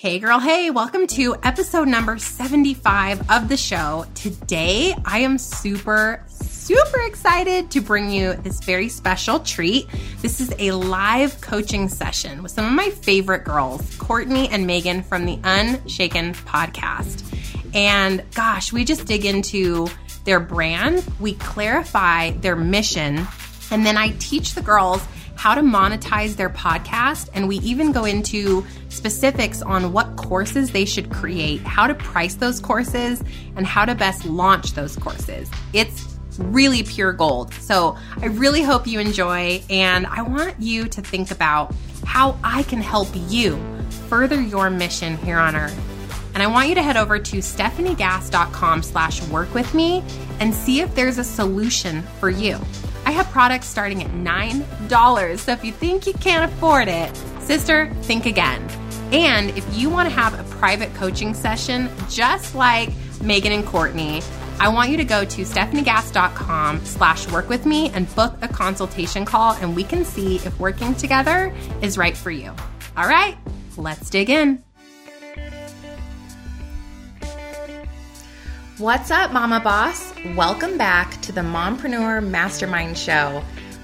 Hey, girl. Hey, welcome to episode number 75 of the show. Today, I am super, super excited to bring you this very special treat. This is a live coaching session with some of my favorite girls, Courtney and Megan from the Unshaken podcast. And gosh, we just dig into their brand, we clarify their mission, and then I teach the girls how to monetize their podcast. And we even go into specifics on what courses they should create, how to price those courses, and how to best launch those courses. It's really pure gold. So I really hope you enjoy. And I want you to think about how I can help you further your mission here on earth. And I want you to head over to stefaniegass.com slash work with me and see if there's a solution for you. I have products starting at $9. So if you think you can't afford it, sister, think again. And if you want to have a private coaching session just like Megan and Courtney, I want you to go to stefaniegass.com slash work with me and book a consultation call and we can see if working together is right for you. All right, let's dig in. What's up, Mama Boss? Welcome back to the Mompreneur Mastermind Show.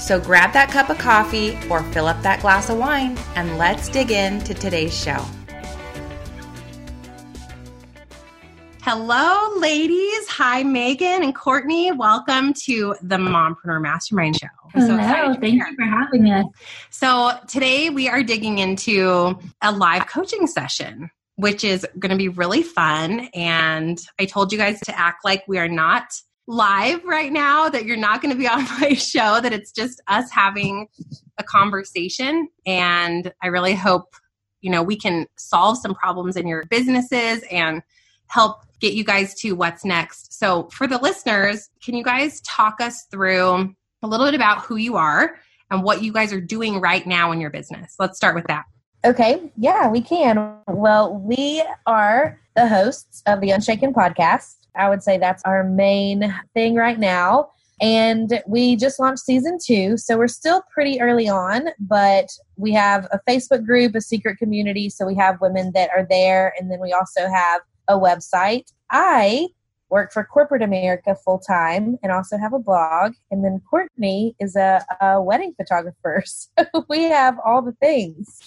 So grab that cup of coffee or fill up that glass of wine and let's dig into today's show. Hello, ladies. Hi, Megan and Courtney. Welcome to the Mompreneur Mastermind Show. I'm Hello, so thank you for having us. So, today we are digging into a live coaching session, which is going to be really fun. And I told you guys to act like we are not live right now, that you're not going to be on my show, that it's just us having a conversation. And I really hope, you know, we can solve some problems in your businesses and help get you guys to what's next. So, for the listeners, can you guys talk us through a little bit about who you are and what you guys are doing right now in your business? Let's start with that. Okay, yeah, we can. Well, we are the hosts of the Unshaken podcast. I would say that's our main thing right now. And we just launched season two, so we're still pretty early on, but we have a Facebook group, a secret community. So we have women that are there, and then we also have a website. I work for corporate America full time and also have a blog. And then Courtney is a, a wedding photographer. So we have all the things.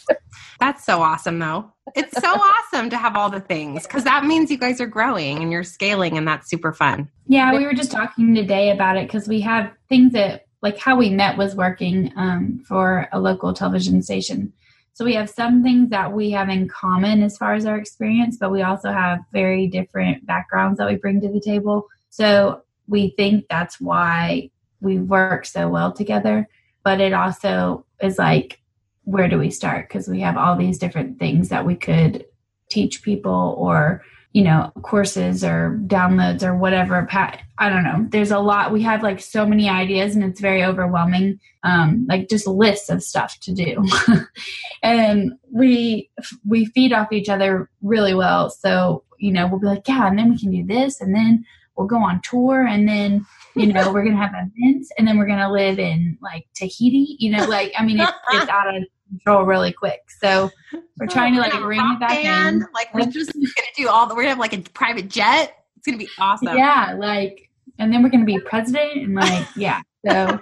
That's so awesome, though. It's so awesome to have all the things because that means you guys are growing and you're scaling, and that's super fun. Yeah, we were just talking today about it because we have things that, like, how we met was working um, for a local television station. So we have some things that we have in common as far as our experience, but we also have very different backgrounds that we bring to the table. So we think that's why we work so well together. But it also is like, where do we start? Because we have all these different things that we could teach people or you know courses or downloads or whatever i don't know. There's a lot we have like so many ideas and it's very overwhelming um like just lists of stuff to do. And we we feed off each other really well. So you know we'll be like yeah and then we can do this and then we'll go on tour and then you know we're gonna have events and then we're gonna live in like tahiti you know like i mean it's, it's out of control really quick. So we're trying to like bring it back band. in. Like we're just gonna do all the we're gonna have like a private jet. It's gonna be awesome. Yeah, like and then we're gonna be president and like yeah. So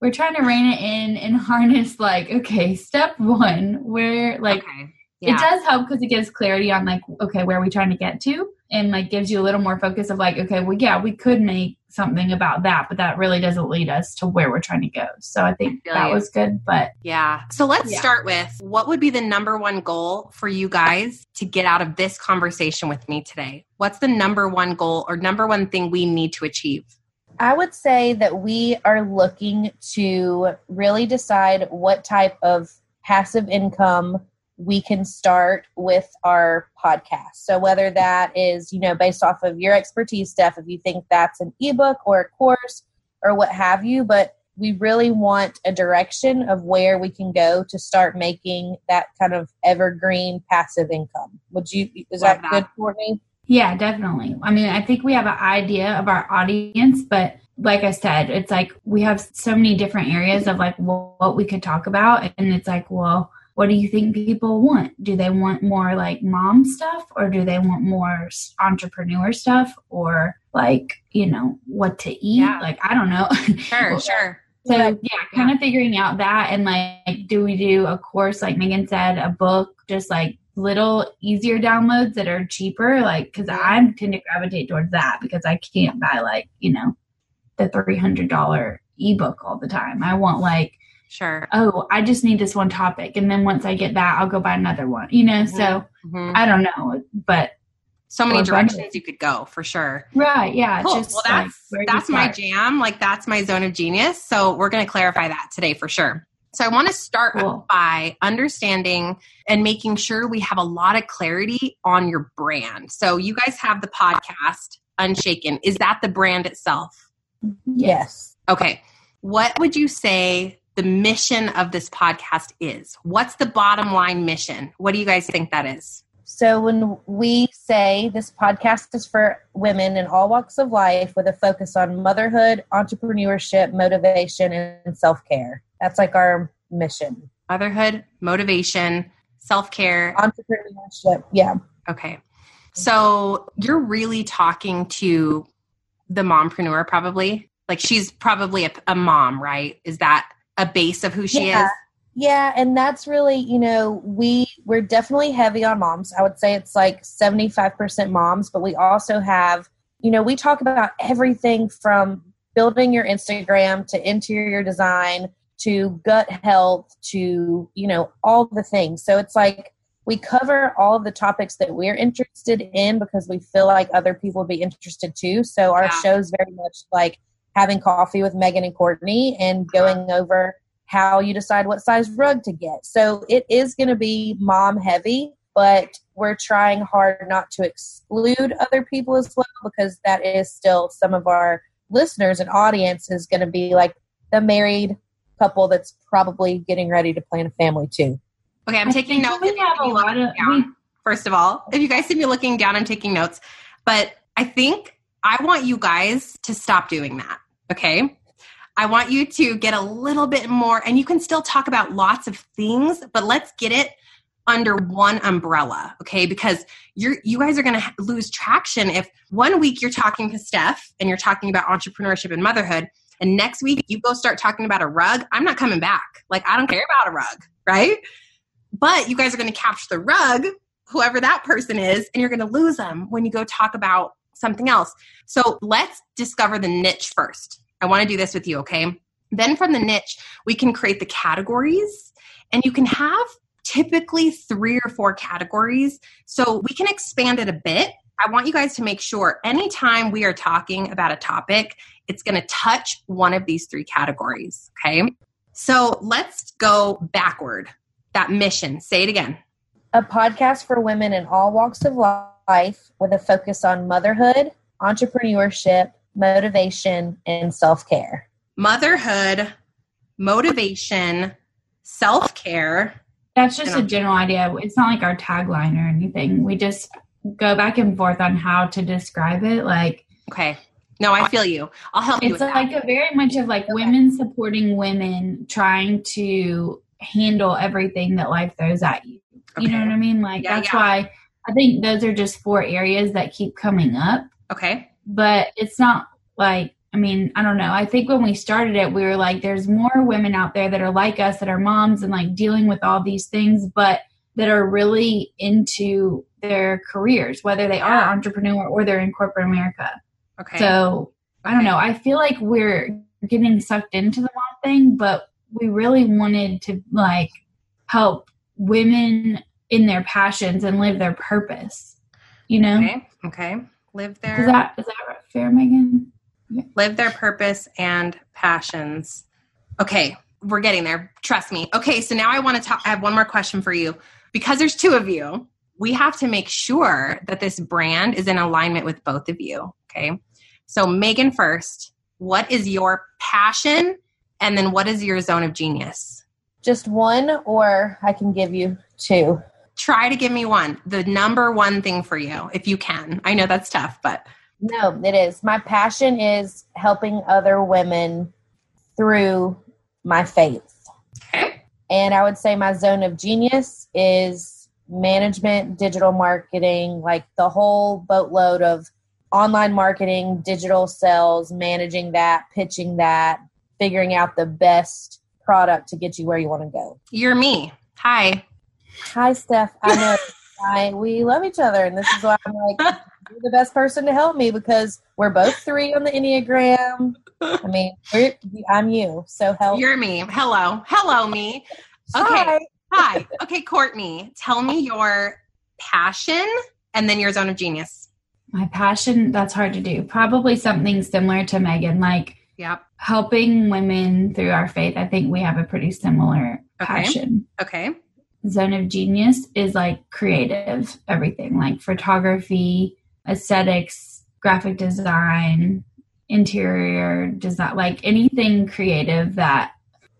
we're trying to rein it in and harness like okay, step one, where like okay. yeah. it does help because it gives clarity on like okay, where are we trying to get to? And like gives you a little more focus of like, okay, well yeah, we could make something about that, but that really doesn't lead us to where we're trying to go. So I think I that you. was good. But yeah. So let's yeah. start with what would be the number one goal for you guys to get out of this conversation with me today? What's the number one goal or number one thing we need to achieve? I would say that we are looking to really decide what type of passive income we can start with our podcast. So whether that is, you know, based off of your expertise, Steph, if you think that's an ebook or a course or what have you, but we really want a direction of where we can go to start making that kind of evergreen passive income. Would you is that, that good for me? Yeah, definitely. I mean, I think we have an idea of our audience, but like I said, it's like we have so many different areas of like what we could talk about. And it's like, well, what do you think people want? Do they want more like mom stuff or do they want more entrepreneur stuff or like, you know, what to eat? Yeah. Like, I don't know. Sure, sure. So yeah, kind of figuring out that and like, do we do a course like Megan said, a book, just like little easier downloads that are cheaper? Like, because I tend to gravitate towards that because I can't buy like you know the three hundred dollar ebook all the time. I want like sure oh i just need this one topic and then once i get that i'll go buy another one you know mm-hmm. so mm-hmm. i don't know but so many directions you could go for sure. Right. Yeah. Cool. well, that's like, that's my jam. Like that's my zone of genius. So we're going to clarify that today for sure. So I want to start cool. by understanding and making sure we have a lot of clarity on your brand. So you guys have the podcast Unshaken. Is that the brand itself? Yes. Okay. What would you say the mission of this podcast is? What's the bottom line mission? What do you guys think that is? So, when we say this podcast is for women in all walks of life with a focus on motherhood, entrepreneurship, motivation, and self care, that's like our mission. Motherhood, motivation, self care, entrepreneurship. Yeah. Okay. So, you're really talking to the mompreneur, probably. Like, she's probably a, a mom, right? Is that a base of who she yeah. is? Yeah, and that's really, you know, we we're definitely heavy on moms. I would say it's like 75% moms, but we also have, you know, we talk about everything from building your Instagram to interior design to gut health to, you know, all the things. So it's like we cover all of the topics that we're interested in because we feel like other people would be interested too. So our yeah. show's very much like having coffee with Megan and Courtney and uh-huh. going over how you decide what size rug to get. So it is going to be mom heavy, but we're trying hard not to exclude other people as well because that is still some of our listeners and audience is going to be like the married couple that's probably getting ready to plan a family too. Okay, I'm taking notes. We have a lot of down, first of all. If you guys see me looking down, I'm taking notes. But I think I want you guys to stop doing that. Okay. I want you to get a little bit more, and you can still talk about lots of things, but let's get it under one umbrella, okay? Because you're you guys are going to lose traction if one week you're talking to Steph and you're talking about entrepreneurship and motherhood, and next week you go start talking about a rug. I'm not coming back. Like I don't care about a rug, right? But you guys are going to capture the rug, whoever that person is, and you're going to lose them when you go talk about something else. So let's discover the niche first I want to do this with you, okay? Then from the niche, we can create the categories, and you can have typically three or four categories. So we can expand it a bit. I want you guys to make sure anytime we are talking about a topic, it's going to touch one of these three categories, okay? So let's go backward. That mission, say it again. A podcast for women in all walks of life with a focus on motherhood, entrepreneurship, motivation, and self care. Motherhood, motivation, self care. That's just a general idea. It's not like our tagline or anything. We just go back and forth on how to describe it. Like, okay. No, I feel you. I'll help you. It's like that. a very much of like okay. women supporting women trying to handle everything that life throws at you. Okay. You know what I mean? Like yeah, that's yeah. why I think those are just four areas that keep coming up. Okay but it's not like I mean, I don't know. I think when we started it, we were like, there's more women out there that are like us, that are moms and like dealing with all these things, but that are really into their careers, whether they are entrepreneur or they're in corporate America. Okay. So I don't know. I feel like we're getting sucked into the mom thing, but we really wanted to like help women in their passions and live their purpose. You know? Okay. Okay live their is that is that fair, Megan? Live their purpose and passions. Okay, we're getting there. Trust me. Okay, so now I want to talk. I have one more question for you. because there's two of you, we have to make sure that this brand is in alignment with both of you. Okay. So, Megan, first, what is your passion? And then what is your zone of genius? Just one, or I can give you two. Try to give me one. The number one thing for you, if you can. I know that's tough, but. No, it is. My passion is helping other women through my faith. Okay. And I would say my zone of genius is management, digital marketing, like the whole boatload of online marketing, digital sales, managing that, pitching that, figuring out the best product to get you where you want to go. You're me. Hi. Hi, Steph. I know I, we love each other, and this is why I'm like, you're the best person to help me because we're both three on the Enneagram. I mean, I'm you, so help. You're me. Hello. Hello, me. Okay. Hi. Hi. Okay, Courtney, tell me your passion and then your zone of genius. My passion, that's hard to do. Probably something similar to Megan, like yep. helping women through our faith. I think we have a pretty similar okay. passion. Okay. Zone of genius is like creative, everything like photography, aesthetics, graphic design, interior design, like anything creative that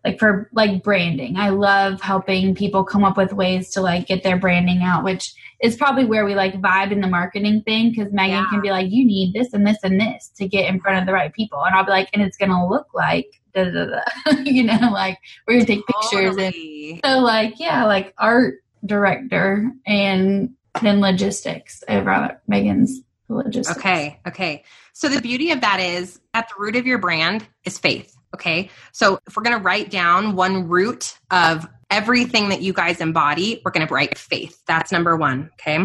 like for like branding. I love helping people come up with ways to like get their branding out, which is probably where we like vibe in the marketing thing because Megan yeah. can be like, you need this and this and this to get in front of the right people. And I'll be like, and it's gonna look like da da da, you know, like we're gonna take pictures and so like yeah, like art director and then logistics over Megan's logistics. Okay, okay. So the beauty of that is at the root of your brand is faith. Okay. So if we're going to write down one root of everything that you guys embody, we're going to write faith. That's number one. Okay.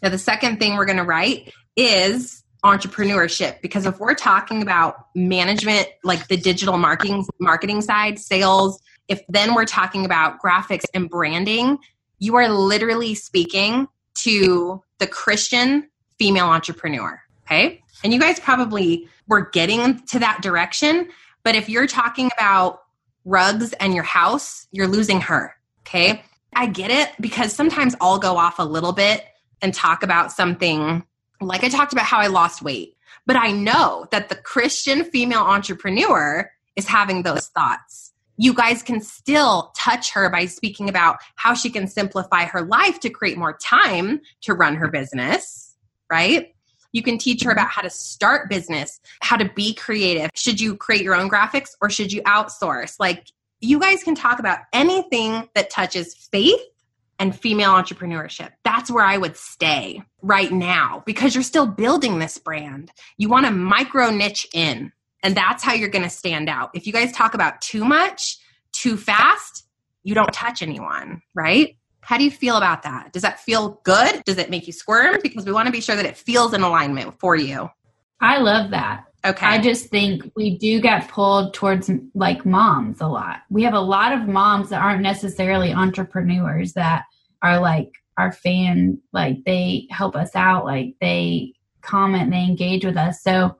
Now, the second thing we're going to write is entrepreneurship because if we're talking about management like the digital marketing marketing side sales if then we're talking about graphics and branding you are literally speaking to the christian female entrepreneur okay and you guys probably were getting to that direction but if you're talking about rugs and your house, you're losing her. Okay. I get it because sometimes I'll go off a little bit and talk about something like I talked about how I lost weight. But I know that the Christian female entrepreneur is having those thoughts. You guys can still touch her by speaking about how she can simplify her life to create more time to run her business, right? You can teach her about how to start business, how to be creative. Should you create your own graphics or should you outsource? Like, you guys can talk about anything that touches faith and female entrepreneurship. That's where I would stay right now because you're still building this brand. You want to micro niche in, and that's how you're going to stand out. If you guys talk about too much, too fast, you don't touch anyone, right? How do you feel about that? Does that feel good? Does it make you squirm? Because we want to be sure that it feels in alignment for you. I love that. Okay. I just think we do get pulled towards like moms a lot. We have a lot of moms that aren't necessarily entrepreneurs that are like our fan, like they help us out, like they comment, they engage with us. So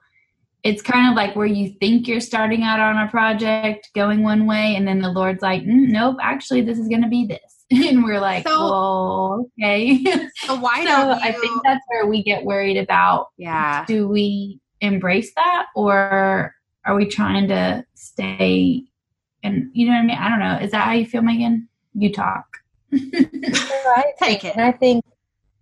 it's kind of like where you think you're starting out on a project going one way, and then the Lord's like, mm, nope, actually, this is going to be this. and we're like, so, well, okay. So why so don't you... I think that's where we get worried about. Yeah. Do we embrace that, or are we trying to stay? And you know what I mean? I don't know. Is that how you feel, Megan? You talk. I Take it. I think,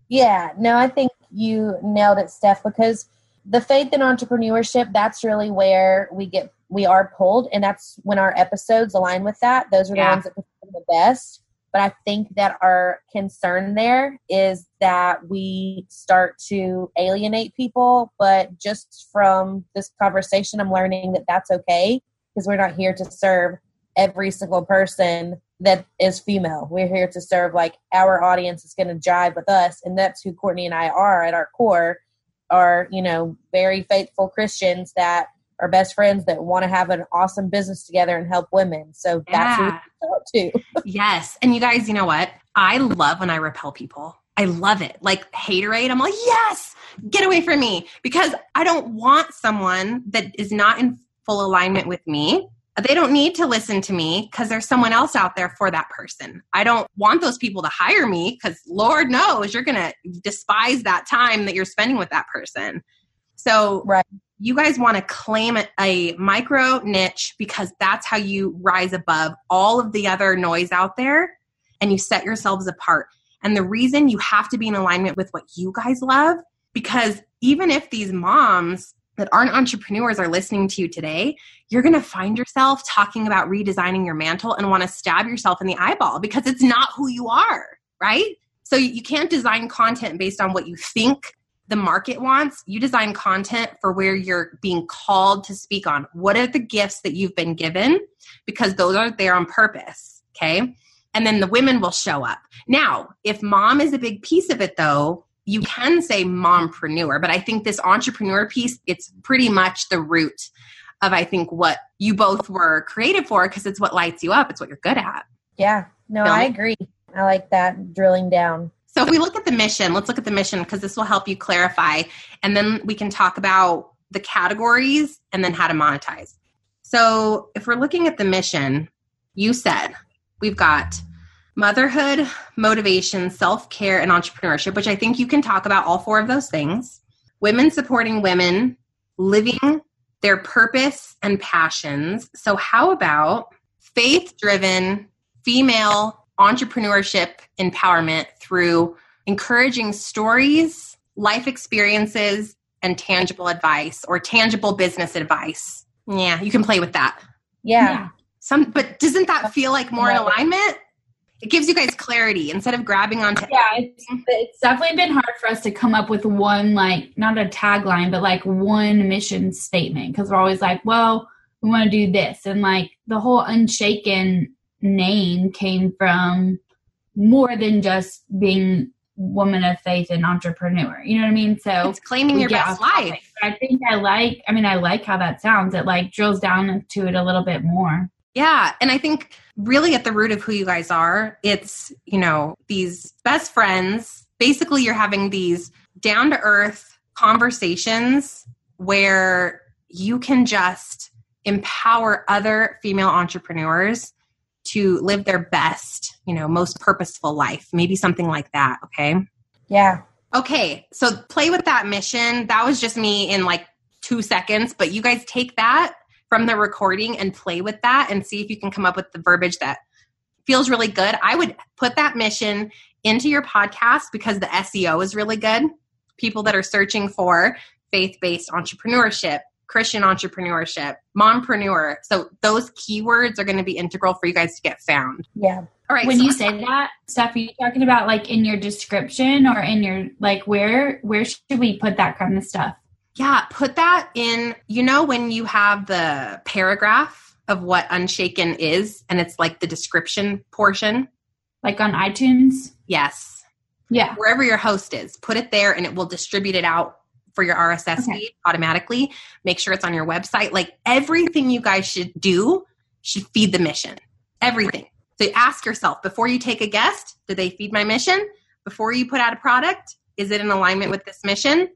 yeah, no, I think you nailed it, Steph, because the faith in entrepreneurship, that's really where we get we are pulled and that's when our episodes align with that. Those are the ones that perform the best. But I think that our concern there is that we start to alienate people. But just from this conversation, I'm learning that that's okay because we're not here to serve every single person that is female. We're here to serve like our audience is going to jive with us. And that's who Courtney and I are at our core are, you know, very faithful Christians that are best friends that want to have an awesome business together and help women. So that's yeah. who we to. yes. And you guys, you know what? I love when I repel people. I love it. Like haterade, I'm like, yes, get away from me. Because I don't want someone that is not in full alignment with me they don't need to listen to me because there's someone else out there for that person. I don't want those people to hire me because Lord knows you're going to despise that time that you're spending with that person. So, right. You guys want to claim a micro niche because that's how you rise above all of the other noise out there and you set yourselves apart. And the reason you have to be in alignment with what you guys love, because even if these moms that aren't entrepreneurs are listening to you today, you're going to find yourself talking about redesigning your mantle and want to stab yourself in the eyeball because it's not who you are, right? So you can't design content based on what you think the market wants. You design content for where you're being called to speak on. What are the gifts that you've been given? Because those are there on purpose, okay? And then the women will show up. Now, if mom is a big piece of it though, you can say mompreneur, but I think this entrepreneur piece, it's pretty much the root of I think what you both were created for because it's what lights you up. It's what you're good at. Yeah. No, I agree. I like that drilling down. So if we look at the mission, let's look at the mission because this will help you clarify. And then we can talk about the categories and then how to monetize. So if we're looking at the mission, you said we've got motherhood, motivation, self care, and entrepreneurship, which I think you can talk about all four of those things. Women supporting women, living their purpose and passions. So, how about faith driven female entrepreneurship empowerment through encouraging stories, life experiences, and tangible advice or tangible business advice? Yeah, you can play with that. Yeah. yeah. Some, but doesn't that feel like more in alignment? it gives you guys clarity instead of grabbing onto yeah it's, it's definitely been hard for us to come up with one like not a tagline but like one mission statement because we're always like well we want to do this and like the whole unshaken name came from more than just being woman of faith and entrepreneur. You know what i mean? So it's claiming your best life. I think i like i mean i like how that sounds. It like drills down to it a little bit more. Yeah. And I think really at the root of who you guys are, it's, you know, these best friends. Basically, you're having these down to earth conversations where you can just empower other female entrepreneurs to live their best, you know, most purposeful life. Maybe something like that. Okay. Yeah. Okay. So play with that mission. That was just me in like two seconds, but you guys take that from the recording and play with that and see if you can come up with the verbiage that feels really good. I would put that mission into your podcast because the SEO is really good. People that are searching for faith based entrepreneurship, Christian entrepreneurship, mompreneur. So those keywords are going to be integral for you guys to get found. Yeah. All right. When so you say that stuff, are you talking about like in your description or in your like where where should we put that kind of stuff? Yeah, put that in, you know, when you have the paragraph of what Unshaken is, and it's like the description portion. Like on iTunes? Yes. Yeah. Wherever your host is, put it there and it will distribute it out for your RSS okay. feed automatically. Make sure it's on your website. Like everything you guys should do should feed the mission. Everything. So ask yourself before you take a guest, do they feed my mission? Before you put out a product, is it in alignment with this mission?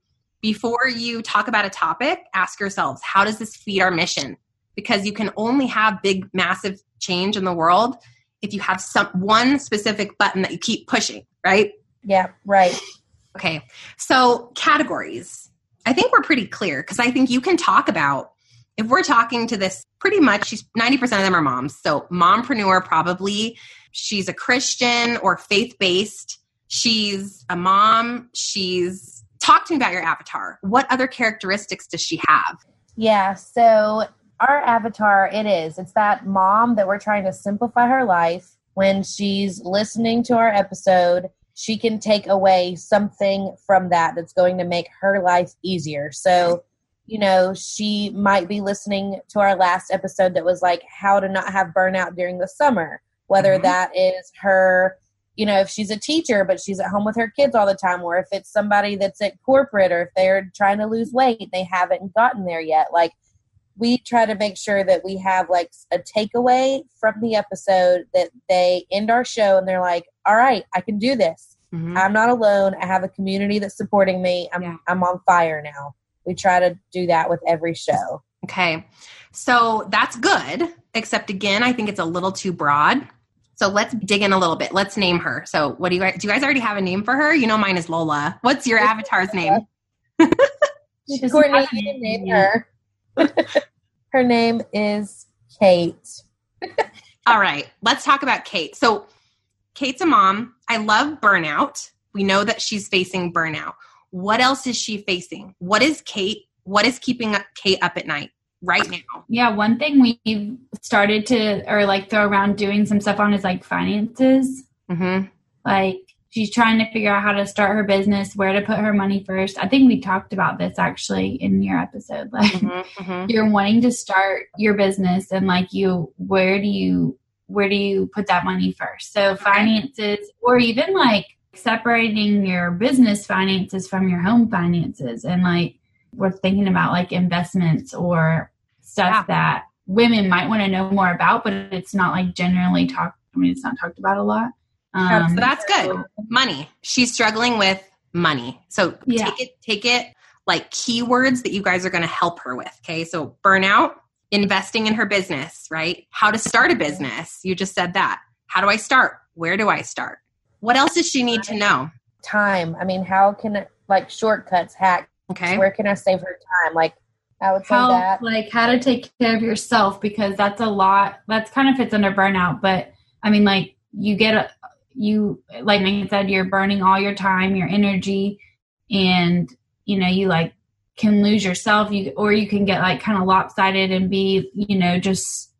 before you talk about a topic, ask yourselves, how does this feed our mission? Because you can only have big, massive change in the world if you have some one specific button that you keep pushing, right? Yeah, right. Okay. So categories. I think we're pretty clear because I think you can talk about if we're talking to this pretty much she's 90% of them are moms. So mompreneur probably she's a Christian or faith-based. She's a mom, she's talk to me about your avatar. What other characteristics does she have? Yeah, so our avatar, it is. It's that mom that we're trying to simplify her life. When she's listening to our episode, she can take away something from that that's going to make her life easier. So, you know, she might be listening to our last episode that was like how to not have burnout during the summer, whether mm-hmm. that is her you know, if she's a teacher but she's at home with her kids all the time, or if it's somebody that's at corporate or if they're trying to lose weight, they haven't gotten there yet. Like, we try to make sure that we have like a takeaway from the episode that they end our show and they're like, all right, I can do this. Mm-hmm. I'm not alone. I have a community that's supporting me. I'm, yeah. I'm on fire now. We try to do that with every show. Okay. So that's good, except again, I think it's a little too broad. So let's dig in a little bit. Let's name her. So what do you guys do you guys already have a name for her? You know mine is Lola. What's your avatar's name? Courtney, you name her. Her name is Kate. All right. Let's talk about Kate. So Kate's a mom. I love burnout. We know that she's facing burnout. What else is she facing? What is Kate? What is keeping Kate up at night? right now. Yeah, one thing we've started to or like throw around doing some stuff on is like finances. Mm-hmm. Like she's trying to figure out how to start her business, where to put her money first. I think we talked about this actually in your episode. Like mm-hmm, mm-hmm. you're wanting to start your business and like you where do you where do you put that money first? So finances or even like separating your business finances from your home finances and like we're thinking about like investments or stuff yeah. that women might want to know more about, but it's not like generally talked. I mean, it's not talked about a lot. Um, so that's good. Money. She's struggling with money. So yeah. take it, take it like keywords that you guys are going to help her with. Okay. So burnout, investing in her business, right? How to start a business. You just said that. How do I start? Where do I start? What else does she need to know? Time. I mean, how can like shortcuts, hacks, Okay. Where can I save her time? Like I would say how, that. Like how to take care of yourself because that's a lot. That's kind of fits under burnout. But I mean, like you get a you like Megan said, you're burning all your time, your energy, and you know you like can lose yourself. You or you can get like kind of lopsided and be you know just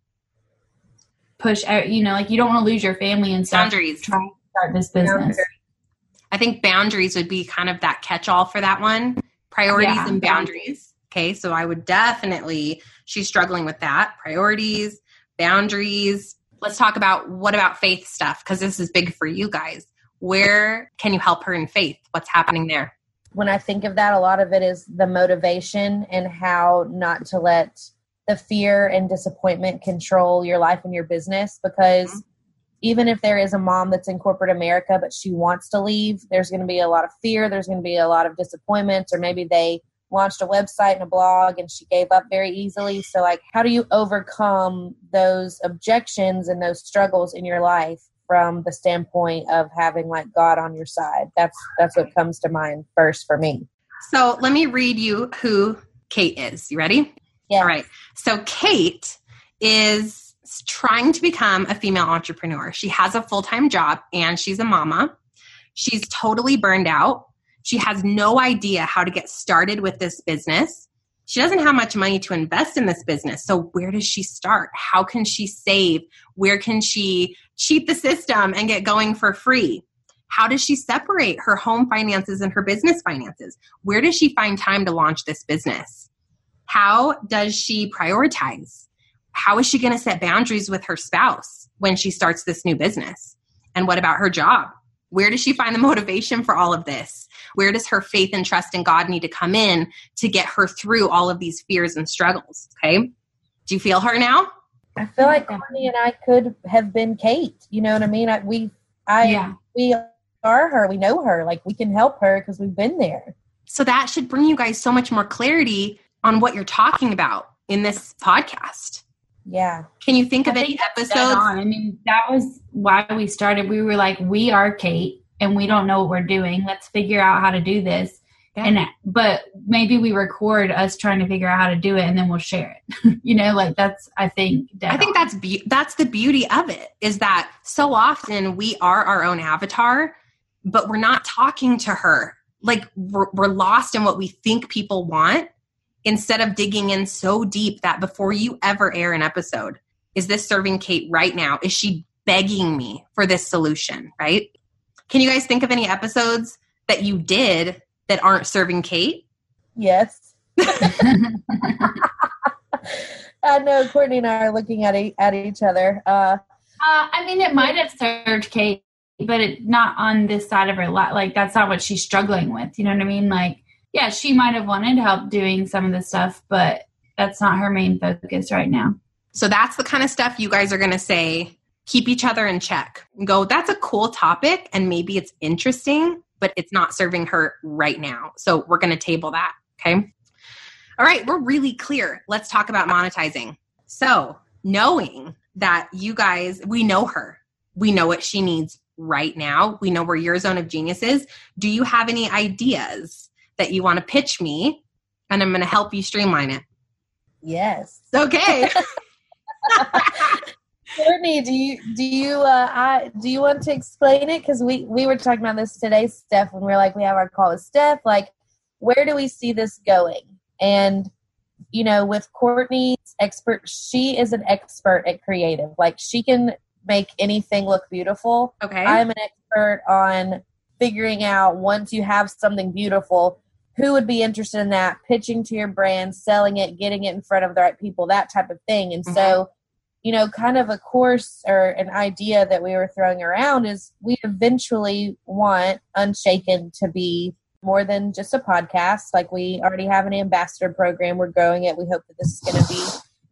push out. You know, like you don't want to lose your family and stuff. Boundaries. Trying to start this business. I think boundaries would be kind of that catch all for that one priorities yeah. and boundaries. Okay, so I would definitely, she's struggling with that. Priorities, boundaries. Let's talk about what about faith stuff, because this is big for you guys. Where can you help her in faith? What's happening there? When I think of that, a lot of it is the motivation and how not to let the fear and disappointment control your life and your business because mm-hmm even if there is a mom that's in corporate America but she wants to leave, there's going to be a lot of fear, there's going to be a lot of disappointments, or maybe they launched a website and a blog and she gave up very easily. So, like, how do you overcome those objections and those struggles in your life from the standpoint of having like God on your side? That's that's what comes to mind first for me. So, let me read you who Kate is. You ready? Yeah. All right. So, Kate is trying to become a female entrepreneur. She has a full time job and she's a mama. She's totally burned out. She has no idea how to get started with this business. She doesn't have much money to invest in this business. So, where does she start? How can she save? Where can she cheat the system and get going for free? How does she separate her home finances and her business finances? Where does she find time to launch this business? How does she prioritize? how is she going to set boundaries with her spouse when she starts this new business? And what about her job? Where does she find the motivation for all of this? Where does her faith and trust in God need to come in to get her through all of these fears and struggles? Okay. Do you feel her now? I feel like Courtney and I could have been Kate. You know what I mean? I, we, I, yeah. we are her. We know her. Like we can help her because we've been there. So that should bring you guys so much more clarity on what you're talking about in this podcast. Yeah. Can you think of any episodes? I mean, that was why we started. We were like, we are Kate and we don't know what we're doing. Let's figure out how to do this. Yeah. And but maybe we record us trying to figure out how to do it and then we'll share it. you know, like that's I think I think that's be- that's the beauty of it is that so often we are our own avatar, but we're not talking to her. Like we're, we're lost in what we think people want instead of digging in so deep that before you ever air an episode, is this serving Kate right now? Is she begging me for this solution, right? Can you guys think of any episodes that you did that aren't serving Kate? Yes. I know Courtney and I are looking at e- at each other. Uh, uh, I mean, it might have served Kate, but it not on this side of her life. Like that's not what she's struggling with. You know what I mean? Like yeah, she might have wanted help doing some of the stuff, but that's not her main focus right now. So that's the kind of stuff you guys are going to say, keep each other in check. Go, that's a cool topic and maybe it's interesting, but it's not serving her right now. So we're going to table that. Okay. All right, we're really clear. Let's talk about monetizing. So, knowing that you guys, we know her, we know what she needs right now, we know where your zone of genius is. Do you have any ideas that you want to pitch me? And I'm going to help you streamline it. Yes. Okay. Courtney, do you do you uh I do you want to explain it? Because we we were talking about this today, Steph, when we are like we have our call with Steph. Like, where do we see this going? And you know, with Courtney's expert, she is an expert at creative. Like, she can make anything look beautiful. Okay. I'm an expert on figuring out once you have something beautiful, who would be interested in that, pitching to your brand, selling it, getting it in front of the right people, that type of thing. And mm-hmm. so you know, kind of a course or an idea that we were throwing around is we eventually want Unshaken to be more than just a podcast. Like we already have an ambassador program, we're growing it. We hope that this is going to be,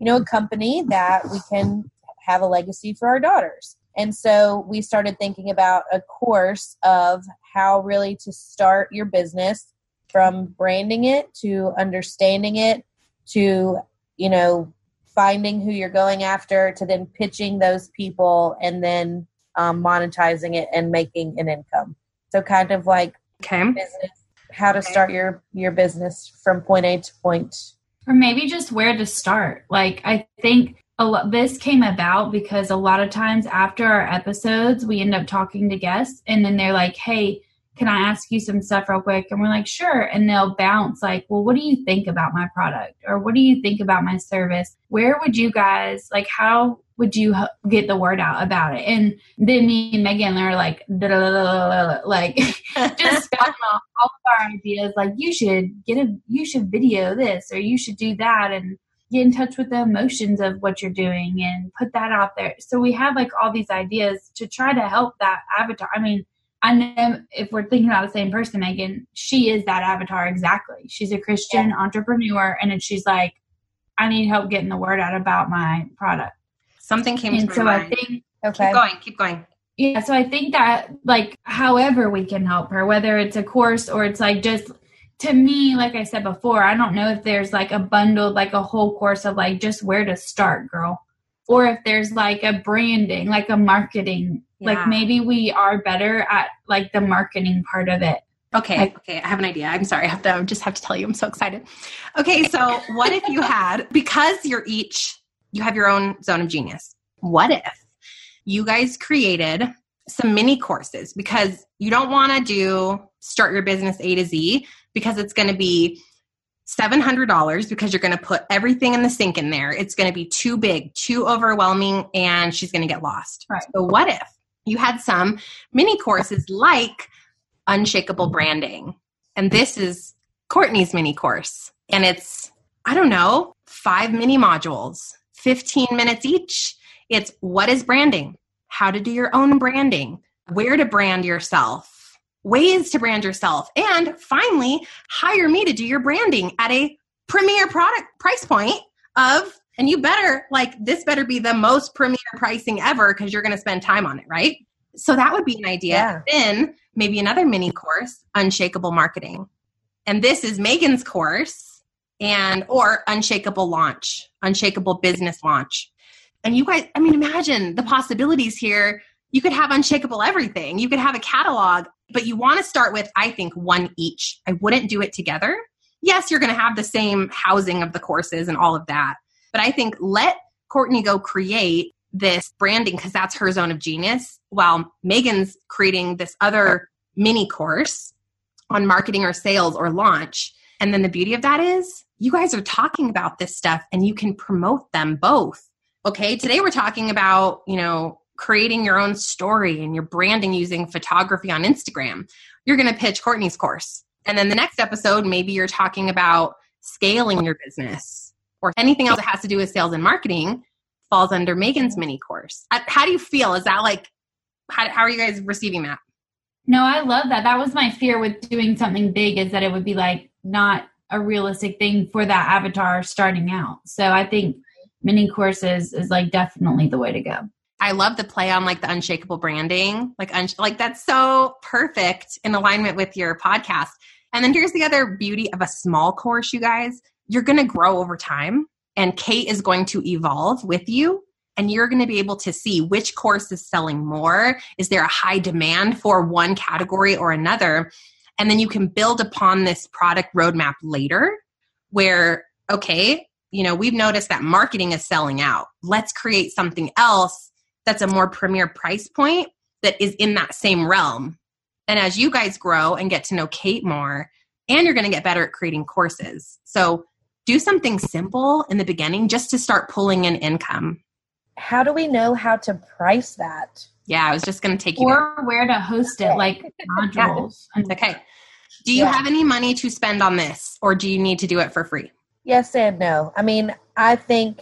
you know, a company that we can have a legacy for our daughters. And so we started thinking about a course of how really to start your business from branding it to understanding it to, you know, finding who you're going after to then pitching those people and then um, monetizing it and making an income. So kind of like okay. business, how to okay. start your your business from point A to point. Or maybe just where to start. Like I think a lot this came about because a lot of times after our episodes we end up talking to guests and then they're like, "Hey, can I ask you some stuff real quick? And we're like, sure. And they'll bounce like, well, what do you think about my product? Or what do you think about my service? Where would you guys, like, how would you get the word out about it? And then me and Megan are like, like just spouting off all of our ideas. Like, you should get a, you should video this or you should do that. And get in touch with the emotions of what you're doing and put that out there. So we have like all these ideas to try to help that avatar. I mean, I know if we're thinking about the same person, Megan, she is that avatar exactly. She's a Christian yeah. entrepreneur, and then she's like, I need help getting the word out about my product. Something came and to so mind. I think okay, keep going, keep going. Yeah, so I think that like however we can help her, whether it's a course or it's like just to me, like I said before, I don't know if there's like a bundled like a whole course of like just where to start, girl. Or if there's like a branding, like a marketing like maybe we are better at like the marketing part of it. Okay, like, okay, I have an idea. I'm sorry, I have to I just have to tell you I'm so excited. Okay, so what if you had because you're each you have your own zone of genius. What if you guys created some mini courses because you don't want to do start your business A to Z because it's going to be $700 because you're going to put everything in the sink in there. It's going to be too big, too overwhelming, and she's going to get lost. Right. So, what if you had some mini courses like unshakable branding. And this is Courtney's mini course. And it's, I don't know, five mini modules, 15 minutes each. It's what is branding, how to do your own branding, where to brand yourself, ways to brand yourself, and finally, hire me to do your branding at a premier product price point of and you better, like, this better be the most premier pricing ever because you're going to spend time on it, right? So that would be an idea. Yeah. Then maybe another mini course, Unshakable Marketing. And this is Megan's course and or Unshakable Launch, Unshakable Business Launch. And you guys, I mean, imagine the possibilities here. You could have unshakable everything. You could have a catalog, but you want to start with, I think, one each. I wouldn't do it together. Yes, you're going to have the same housing of the courses and all of that. But I think let Courtney go create this branding because that's her zone of genius, while Megan's creating this other mini course on marketing or sales or launch. And then the beauty of that is you guys are talking about this stuff and you can promote them both. Okay, today we're talking about, you know, creating your own story and your branding using photography on Instagram. You're going to pitch Courtney's course. And then the next episode, maybe you're talking about scaling your business or anything else that has to do with sales and marketing falls under Megan's mini course. Uh, how do you feel? Is that like, how, how are you guys receiving that? No, I love that. That was my fear with doing something big is that it would be like not a realistic thing for that avatar starting out. So I think mini courses is like definitely the way to go. I love the play on like the unshakable branding, like un- like that's so perfect in alignment with your podcast. And then here's the other beauty of a small course, you guys you're going to grow over time and Kate is going to evolve with you and you're going to be able to see which course is selling more. Is there a high demand for one category or another? And then you can build upon this product roadmap later where, okay, you know, we've noticed that marketing is selling out. Let's create something else that's a more premier price point that is in that same realm. And as you guys grow and get to know Kate more, and you're going to get better at creating courses. So do something simple in the beginning just to start pulling in income. How do we know how to price that? Yeah, I was just going to take you or there. where to host it, like modules. okay. Do you yeah. have any money to spend on this, or do you need to do it for free? Yes and no. I mean, I think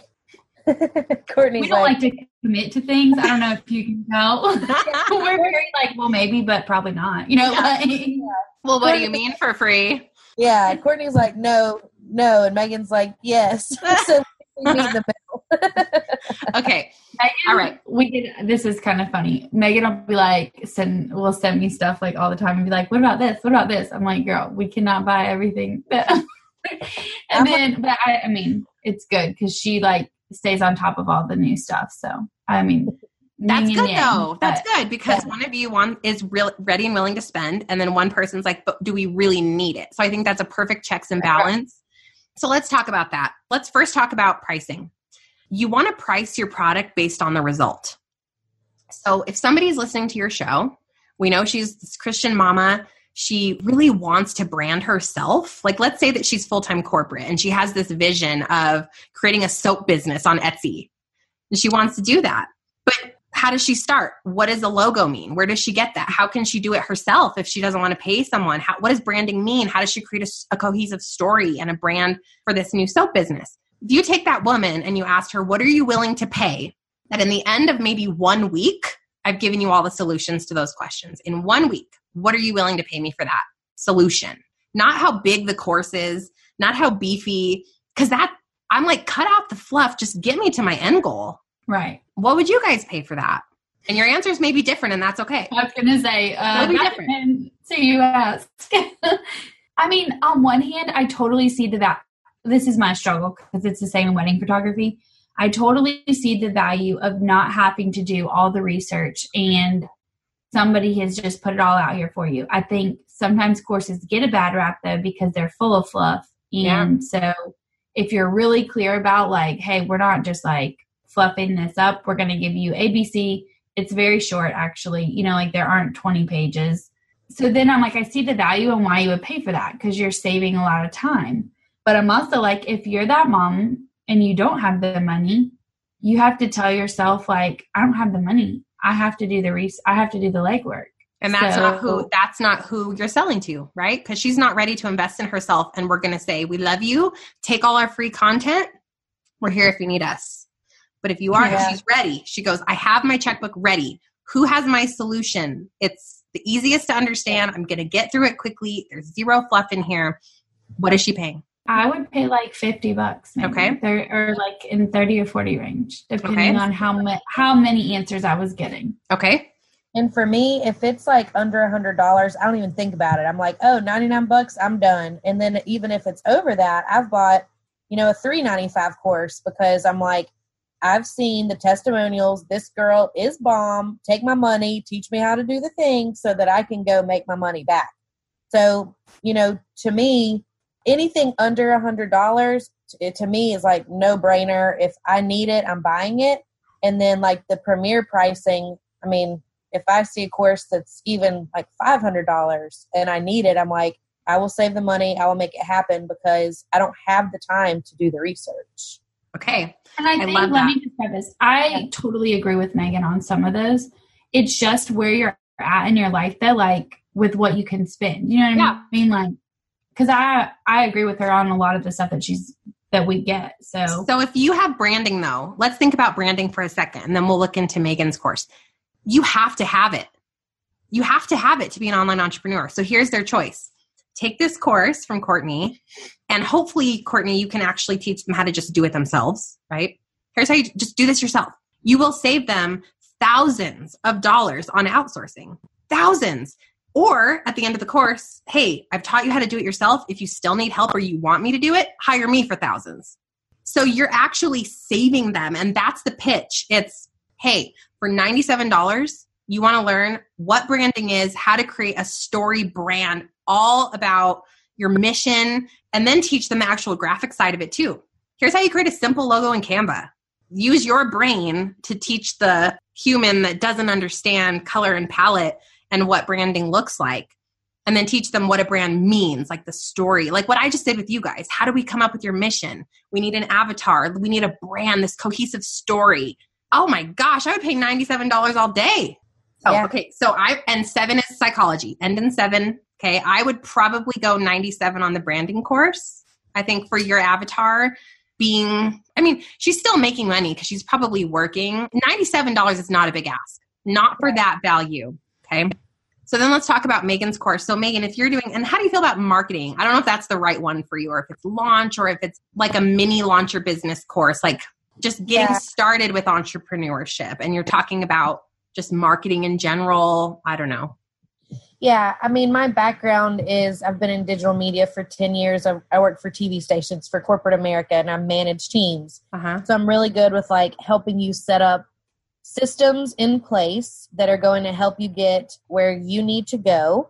Courtney's we don't like, like, to commit to things. I don't know if you can tell. We're very like, well, maybe, but probably not. You know, yeah. like, yeah. well, what do you mean for free? Yeah, Courtney's like, no, no, and Megan's like, yes. so we meet in the middle. okay. Megan, all right. We can. This is kind of funny. Megan will be like, send will send me stuff like all the time and be like, what about this? What about this? I'm like, girl, we cannot buy everything. and then, but I, I mean, it's good because she like stays on top of all the new stuff. So I mean, that's good though. That's good because one of you one is real ready and willing to spend, and then one person's like, "But do we really need it?" So I think that's a perfect checks and balance. So let's talk about that. Let's first talk about pricing. You want to price your product based on the result. So if somebody's listening to your show, we know she's this Christian mama she really wants to brand herself. Like, let's say that she's full time corporate and she has this vision of creating a soap business on Etsy. And she wants to do that. But how does she start? What does the logo mean? Where does she get that? How can she do it herself if she doesn't want to pay someone? How, what does branding mean? How does she create a, a cohesive story and a brand for this new soap business? If you take that woman and you ask her, what are you willing to pay? That in the end of maybe one week, I've given you all the solutions to those questions. In one week, what are you willing to pay me for that solution? Not how big the course is, not how beefy, because that I'm like, cut out the fluff, just get me to my end goal. Right. What would you guys pay for that? And your answers may be different, and that's okay. I was gonna say, uh, be different. So you ask. I mean, on one hand, I totally see that. that this is my struggle because it's the same in wedding photography. I totally see the value of not having to do all the research and somebody has just put it all out here for you. I think sometimes courses get a bad rap though because they're full of fluff. And yeah. so if you're really clear about like, hey, we're not just like fluffing this up, we're going to give you ABC. It's very short actually. You know, like there aren't 20 pages. So then I'm like, I see the value and why you would pay for that because you're saving a lot of time. But I'm also like, if you're that mom and you don't have the money, you have to tell yourself like, I don't have the money. I have to do the res- I have to do the legwork. And that's so, not who that's not who you're selling to, right? Because she's not ready to invest in herself. And we're gonna say, We love you, take all our free content. We're here if you need us. But if you are, yeah. she's ready. She goes, I have my checkbook ready. Who has my solution? It's the easiest to understand. I'm gonna get through it quickly. There's zero fluff in here. What is she paying? I would pay like fifty bucks, maybe. okay, or like in thirty or forty range, depending okay. on how ma- how many answers I was getting. Okay. And for me, if it's like under a hundred dollars, I don't even think about it. I'm like, oh, 99 bucks, I'm done. And then even if it's over that, I've bought, you know, a three ninety five course because I'm like, I've seen the testimonials. This girl is bomb. Take my money, teach me how to do the thing so that I can go make my money back. So, you know, to me, anything under a hundred dollars to me is like no brainer if i need it i'm buying it and then like the premier pricing i mean if i see a course that's even like five hundred dollars and i need it i'm like i will save the money i will make it happen because i don't have the time to do the research okay and i, I think let that. me just preface i yeah. totally agree with megan on some of those it's just where you're at in your life though like with what you can spend you know what yeah. i mean like because I I agree with her on a lot of the stuff that she's that we get. So So if you have branding though, let's think about branding for a second and then we'll look into Megan's course. You have to have it. You have to have it to be an online entrepreneur. So here's their choice. Take this course from Courtney and hopefully Courtney you can actually teach them how to just do it themselves, right? Here's how you just do this yourself. You will save them thousands of dollars on outsourcing. Thousands Or at the end of the course, hey, I've taught you how to do it yourself. If you still need help or you want me to do it, hire me for thousands. So you're actually saving them. And that's the pitch. It's, hey, for $97, you want to learn what branding is, how to create a story brand, all about your mission, and then teach them the actual graphic side of it too. Here's how you create a simple logo in Canva. Use your brain to teach the human that doesn't understand color and palette and what branding looks like and then teach them what a brand means, like the story, like what I just did with you guys. How do we come up with your mission? We need an avatar, we need a brand, this cohesive story. Oh my gosh, I would pay $97 all day. Oh, yeah. okay. So I, and seven is psychology, end in seven. Okay. I would probably go 97 on the branding course. I think for your avatar being, I mean, she's still making money because she's probably working. $97 is not a big ask, not for that value. Okay. So then let's talk about Megan's course. So Megan, if you're doing, and how do you feel about marketing? I don't know if that's the right one for you or if it's launch or if it's like a mini launcher business course, like just getting yeah. started with entrepreneurship and you're talking about just marketing in general. I don't know. Yeah, I mean, my background is I've been in digital media for 10 years. I, I work for TV stations for corporate America and I manage teams. Uh-huh. So I'm really good with like helping you set up systems in place that are going to help you get where you need to go.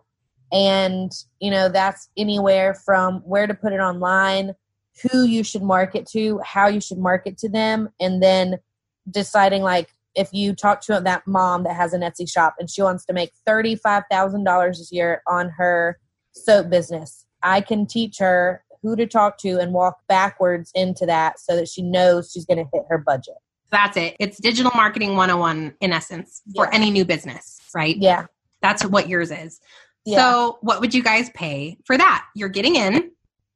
And, you know, that's anywhere from where to put it online, who you should market to, how you should market to them, and then deciding like if you talk to that mom that has an Etsy shop and she wants to make $35,000 this year on her soap business, I can teach her who to talk to and walk backwards into that so that she knows she's going to hit her budget. That's it. It's digital marketing 101 in essence for yeah. any new business, right? Yeah. That's what yours is. Yeah. So, what would you guys pay for that? You're getting in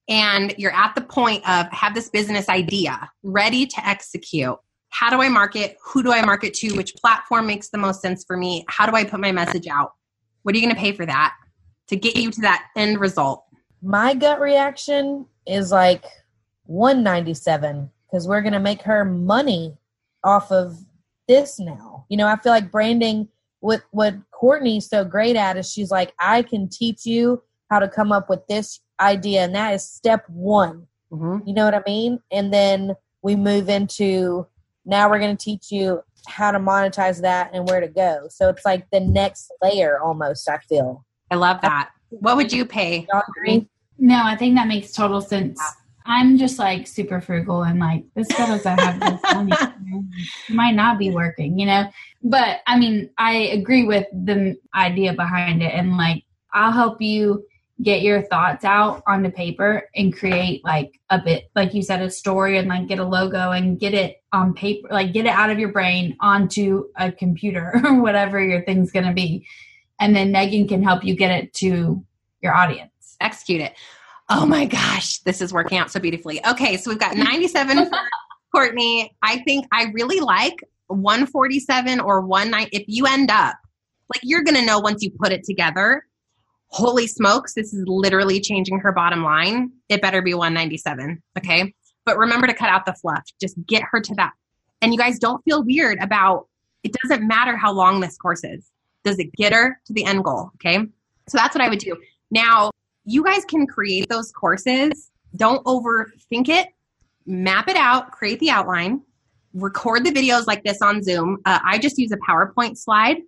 and you're at the point of have this business idea ready to execute. How do I market? Who do I market to? Which platform makes the most sense for me? How do I put my message out? What are you going to pay for that to get you to that end result? My gut reaction is like 197 because we're going to make her money off of this now. You know, I feel like branding what what Courtney's so great at is she's like, I can teach you how to come up with this idea, and that is step one. Mm-hmm. You know what I mean? And then we move into now we're going to teach you how to monetize that and where to go. So it's like the next layer almost, I feel. I love that. What would you pay? No, I think that makes total sense. I'm just like super frugal and like this does I have this money might not be working, you know. But I mean, I agree with the idea behind it, and like I'll help you get your thoughts out onto paper and create like a bit, like you said, a story and like get a logo and get it on paper, like get it out of your brain onto a computer or whatever your thing's gonna be, and then Megan can help you get it to your audience. Execute it oh my gosh, this is working out so beautifully. Okay, so we've got 97 Courtney. I think I really like 147 or 19. If you end up, like, you're going to know once you put it together. Holy smokes, this is literally changing her bottom line. It better be 197. Okay. But remember to cut out the fluff. Just get her to that. And you guys don't feel weird about it doesn't matter how long this course is. Does it get her to the end goal? Okay. So that's what I would do. Now, you guys can create those courses. Don't overthink it. Map it out, create the outline, record the videos like this on Zoom. Uh, I just use a PowerPoint slide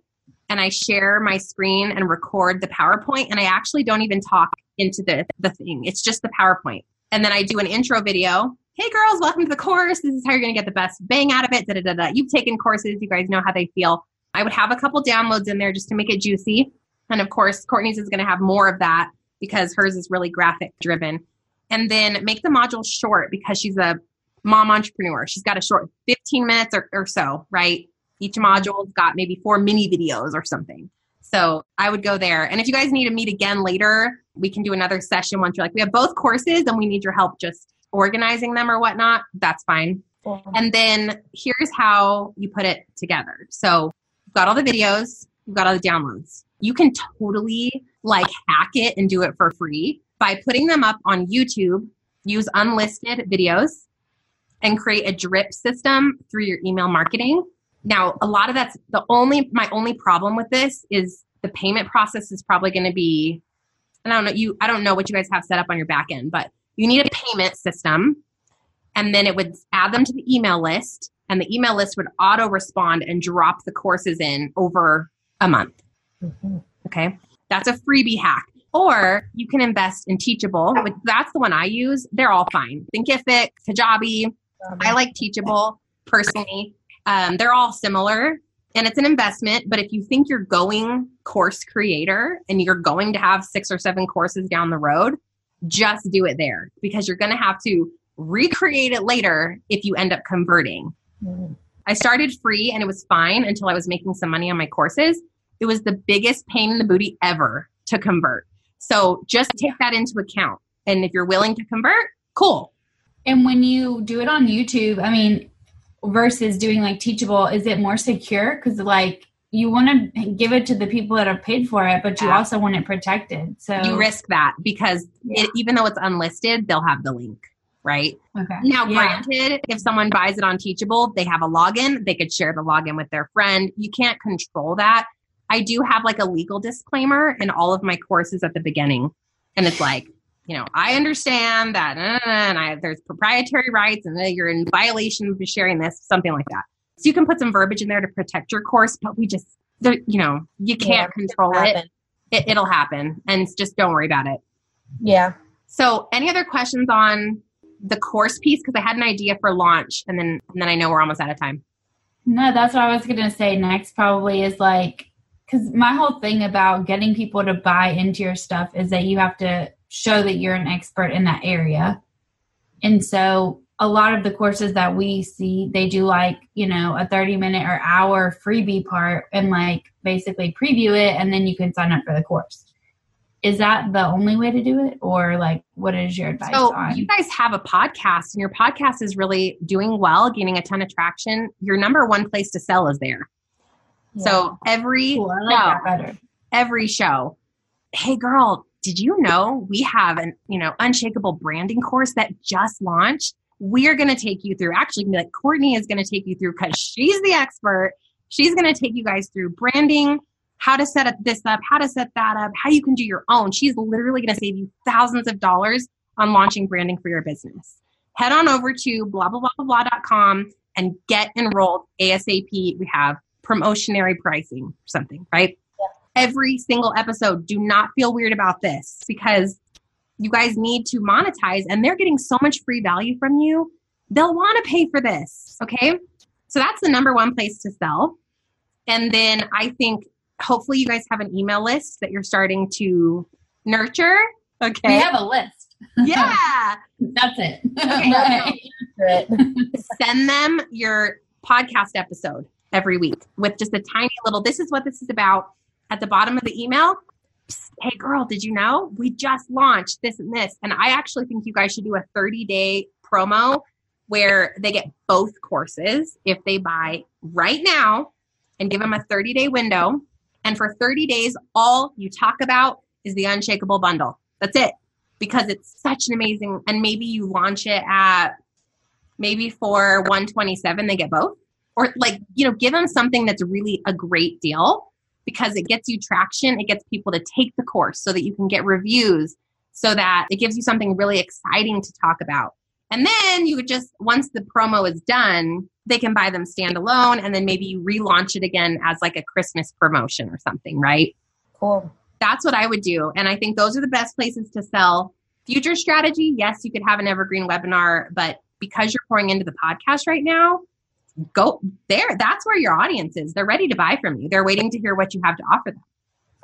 and I share my screen and record the PowerPoint. And I actually don't even talk into the, the thing, it's just the PowerPoint. And then I do an intro video. Hey girls, welcome to the course. This is how you're going to get the best bang out of it. Da, da, da, da. You've taken courses, you guys know how they feel. I would have a couple downloads in there just to make it juicy. And of course, Courtney's is going to have more of that because hers is really graphic driven. And then make the module short because she's a mom entrepreneur. She's got a short 15 minutes or, or so, right? Each module's got maybe four mini videos or something. So I would go there. And if you guys need to meet again later, we can do another session once you're like, we have both courses and we need your help just organizing them or whatnot. That's fine. And then here's how you put it together. So you've got all the videos, you've got all the downloads. You can totally like hack it and do it for free by putting them up on YouTube, use unlisted videos, and create a drip system through your email marketing. Now, a lot of that's the only, my only problem with this is The payment process is probably going to be, and I don't know you. I don't know what you guys have set up on your back end, but you need a payment system, and then it would add them to the email list, and the email list would auto respond and drop the courses in over a month. Mm-hmm. Okay, that's a freebie hack. Or you can invest in Teachable. Which, that's the one I use. They're all fine. Thinkific, Kajabi. I like Teachable personally. Um, they're all similar and it's an investment. But if you think you're going course creator and you're going to have six or seven courses down the road, just do it there because you're going to have to recreate it later if you end up converting. Mm-hmm. I started free and it was fine until I was making some money on my courses. It was the biggest pain in the booty ever to convert. So just take that into account. And if you're willing to convert, cool. And when you do it on YouTube, I mean, versus doing like teachable, is it more secure? Because like you want to give it to the people that have paid for it, but you yeah. also want it protected. So you risk that because yeah. it, even though it's unlisted, they'll have the link, right? Okay. Now, yeah. granted, if someone buys it on Teachable, they have a login. They could share the login with their friend. You can't control that. I do have like a legal disclaimer in all of my courses at the beginning. And it's like, you know, I understand that uh, and I, there's proprietary rights and you're in violation of sharing this, something like that. So you can put some verbiage in there to protect your course, but we just, you know, you can't yeah, control it. it. It'll happen and just don't worry about it. Yeah. So any other questions on the course piece? Cause I had an idea for launch and then, and then I know we're almost out of time. No, that's what I was going to say next probably is like, because my whole thing about getting people to buy into your stuff is that you have to show that you're an expert in that area. And so a lot of the courses that we see, they do like, you know, a 30 minute or hour freebie part and like basically preview it and then you can sign up for the course. Is that the only way to do it? Or like what is your advice so on? You guys have a podcast and your podcast is really doing well, gaining a ton of traction. Your number one place to sell is there. So every cool. like show, every show, hey girl, did you know we have an you know unshakable branding course that just launched? We are going to take you through. Actually, like Courtney is going to take you through because she's the expert. She's going to take you guys through branding, how to set up this up, how to set that up, how you can do your own. She's literally going to save you thousands of dollars on launching branding for your business. Head on over to blah blah blah blah blah.com and get enrolled ASAP. We have promotionary pricing or something, right? Every single episode, do not feel weird about this because you guys need to monetize and they're getting so much free value from you. They'll want to pay for this. Okay. So that's the number one place to sell. And then I think hopefully you guys have an email list that you're starting to nurture. Okay. We have a list. Yeah. that's it. Okay. Send them your podcast episode every week with just a tiny little, this is what this is about at the bottom of the email. Hey girl, did you know we just launched this and this? And I actually think you guys should do a 30 day promo where they get both courses if they buy right now and give them a 30 day window. And for 30 days, all you talk about is the unshakable bundle. That's it. Because it's such an amazing, and maybe you launch it at maybe for 127, they get both or like you know give them something that's really a great deal because it gets you traction. It gets people to take the course so that you can get reviews so that it gives you something really exciting to talk about. And then you would just once the promo is done they can buy them standalone and then maybe you relaunch it again as like a christmas promotion or something right? Cool. That's what i would do. And i think those are the best places to sell. Future strategy yes you could have an evergreen webinar but because you're pouring into the podcast right now go there. That's where your audience is. They're ready to buy from you. They're waiting to hear what you have to offer them.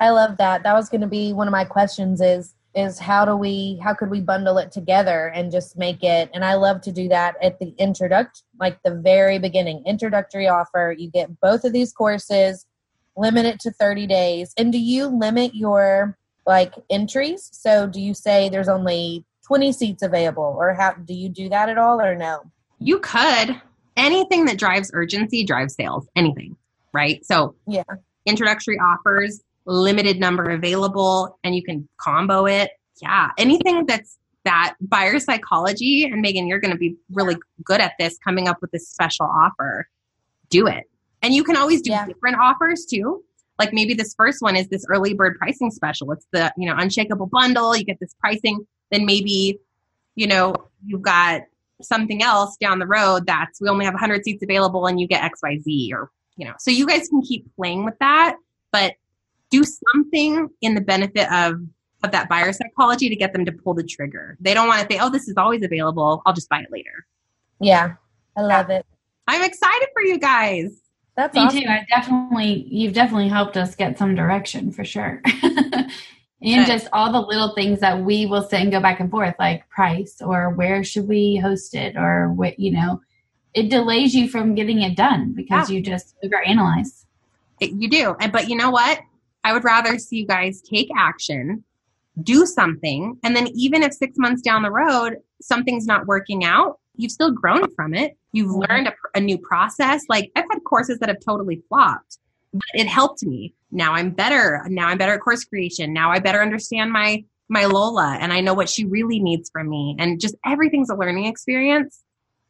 I love that. That was going to be one of my questions is is how do we how could we bundle it together and just make it and I love to do that at the introduct like the very beginning introductory offer. You get both of these courses, limit it to 30 days. And do you limit your like entries? So do you say there's only 20 seats available or how do you do that at all or no? You could anything that drives urgency drives sales, anything, right? So, yeah, introductory offers, limited number available, and you can combo it. Yeah, anything that's that buyer psychology, and Megan, you're going to be really good at this coming up with this special offer. Do it. And you can always do yeah. different offers too. Like maybe this first one is this early bird pricing special. It's the, you know, unshakable bundle. You get this pricing. Then maybe, you know, you've got something else down the road that's we only have 100 seats available and you get XYZ or, you know, so you guys can keep playing with that, but do something in the benefit of of that buyer psychology to get them to pull the trigger. They don't want to say, "Oh, this is always available. I'll just buy it later." Yeah, I love yeah. it. I'm excited for you guys. That's me awesome. too. I definitely, you've definitely helped us get some direction for sure. and okay. just all the little things that we will sit and go back and forth, like price or where should we host it or what you know, it delays you from getting it done because yeah. you just overanalyze. It, you do, but you know what? I would rather see you guys take action do something. And then even if six months down the road, something's not working out, you've still grown from it. You've mm-hmm. learned a, a, new process. Like I've had courses that have totally flopped, but it helped me. Now I'm better. Now I'm better at course creation. Now I better understand my, my Lola and I know what she really needs from me. And just everything's a learning experience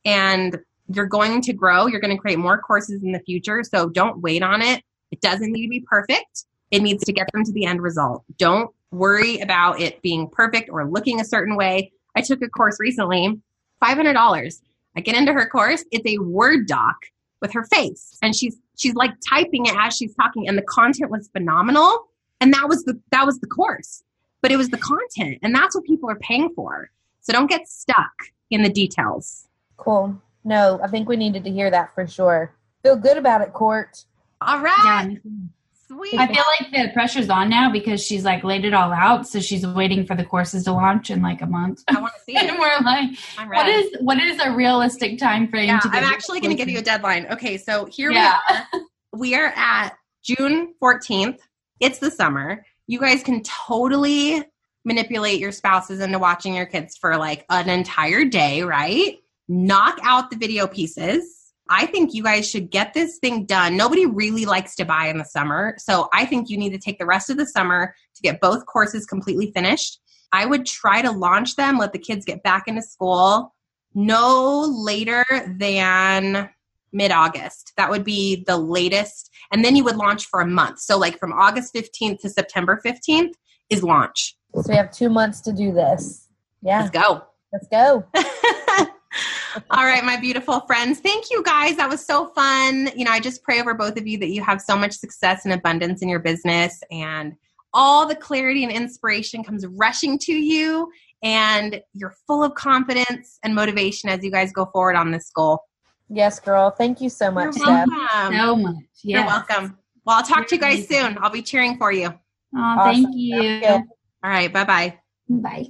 and you're going to grow. You're going to create more courses in the future. So don't wait on it. It doesn't need to be perfect. It needs to get them to the end result. Don't worry about it being perfect or looking a certain way. I took a course recently, $500. I get into her course, it's a Word doc with her face and she's she's like typing it as she's talking and the content was phenomenal and that was the that was the course. But it was the content and that's what people are paying for. So don't get stuck in the details. Cool. No, I think we needed to hear that for sure. Feel good about it, Court. All right. Yeah. Sweet. I feel like the pressure's on now because she's like laid it all out, so she's waiting for the courses to launch in like a month. I want to see it. and we're like, what is what is a realistic time frame? Yeah, I'm actually going to give you a deadline. Okay, so here yeah. we are. We are at June 14th. It's the summer. You guys can totally manipulate your spouses into watching your kids for like an entire day, right? Knock out the video pieces I think you guys should get this thing done. Nobody really likes to buy in the summer. So I think you need to take the rest of the summer to get both courses completely finished. I would try to launch them, let the kids get back into school no later than mid August. That would be the latest. And then you would launch for a month. So, like from August 15th to September 15th is launch. So, we have two months to do this. Yeah. Let's go. Let's go. All right, my beautiful friends. Thank you guys. That was so fun. You know, I just pray over both of you that you have so much success and abundance in your business and all the clarity and inspiration comes rushing to you and you're full of confidence and motivation as you guys go forward on this goal. Yes, girl. Thank you so much, You're welcome. So much. Yes. You're welcome. Well, I'll talk to you guys soon. I'll be cheering for you. Oh, awesome. thank you. All right. Bye-bye. Bye.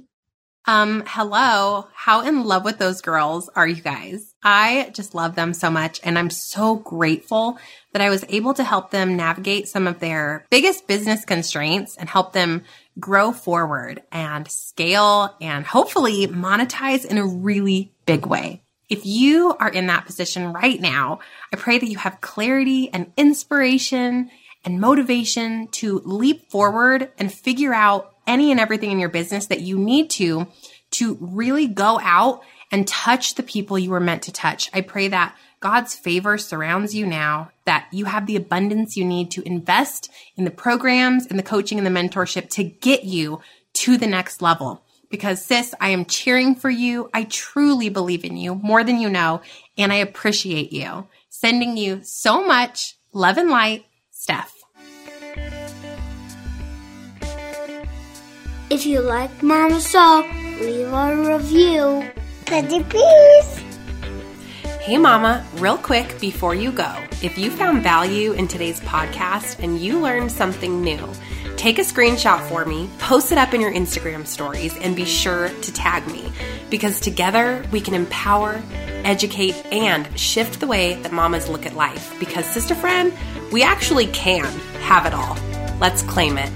Um, hello. How in love with those girls are you guys? I just love them so much. And I'm so grateful that I was able to help them navigate some of their biggest business constraints and help them grow forward and scale and hopefully monetize in a really big way. If you are in that position right now, I pray that you have clarity and inspiration and motivation to leap forward and figure out any and everything in your business that you need to, to really go out and touch the people you were meant to touch. I pray that God's favor surrounds you now, that you have the abundance you need to invest in the programs and the coaching and the mentorship to get you to the next level. Because sis, I am cheering for you. I truly believe in you more than you know, and I appreciate you. Sending you so much love and light, Stef. If you like Mama Soul, leave a review. Pretty please. Hey, Mama, real quick before you go, if you found value in today's podcast and you learned something new, take a screenshot for me, post it up in your Instagram stories, and be sure to tag me because together we can empower, educate, and shift the way that mamas look at life. Because, sister friend, we actually can have it all. Let's claim it.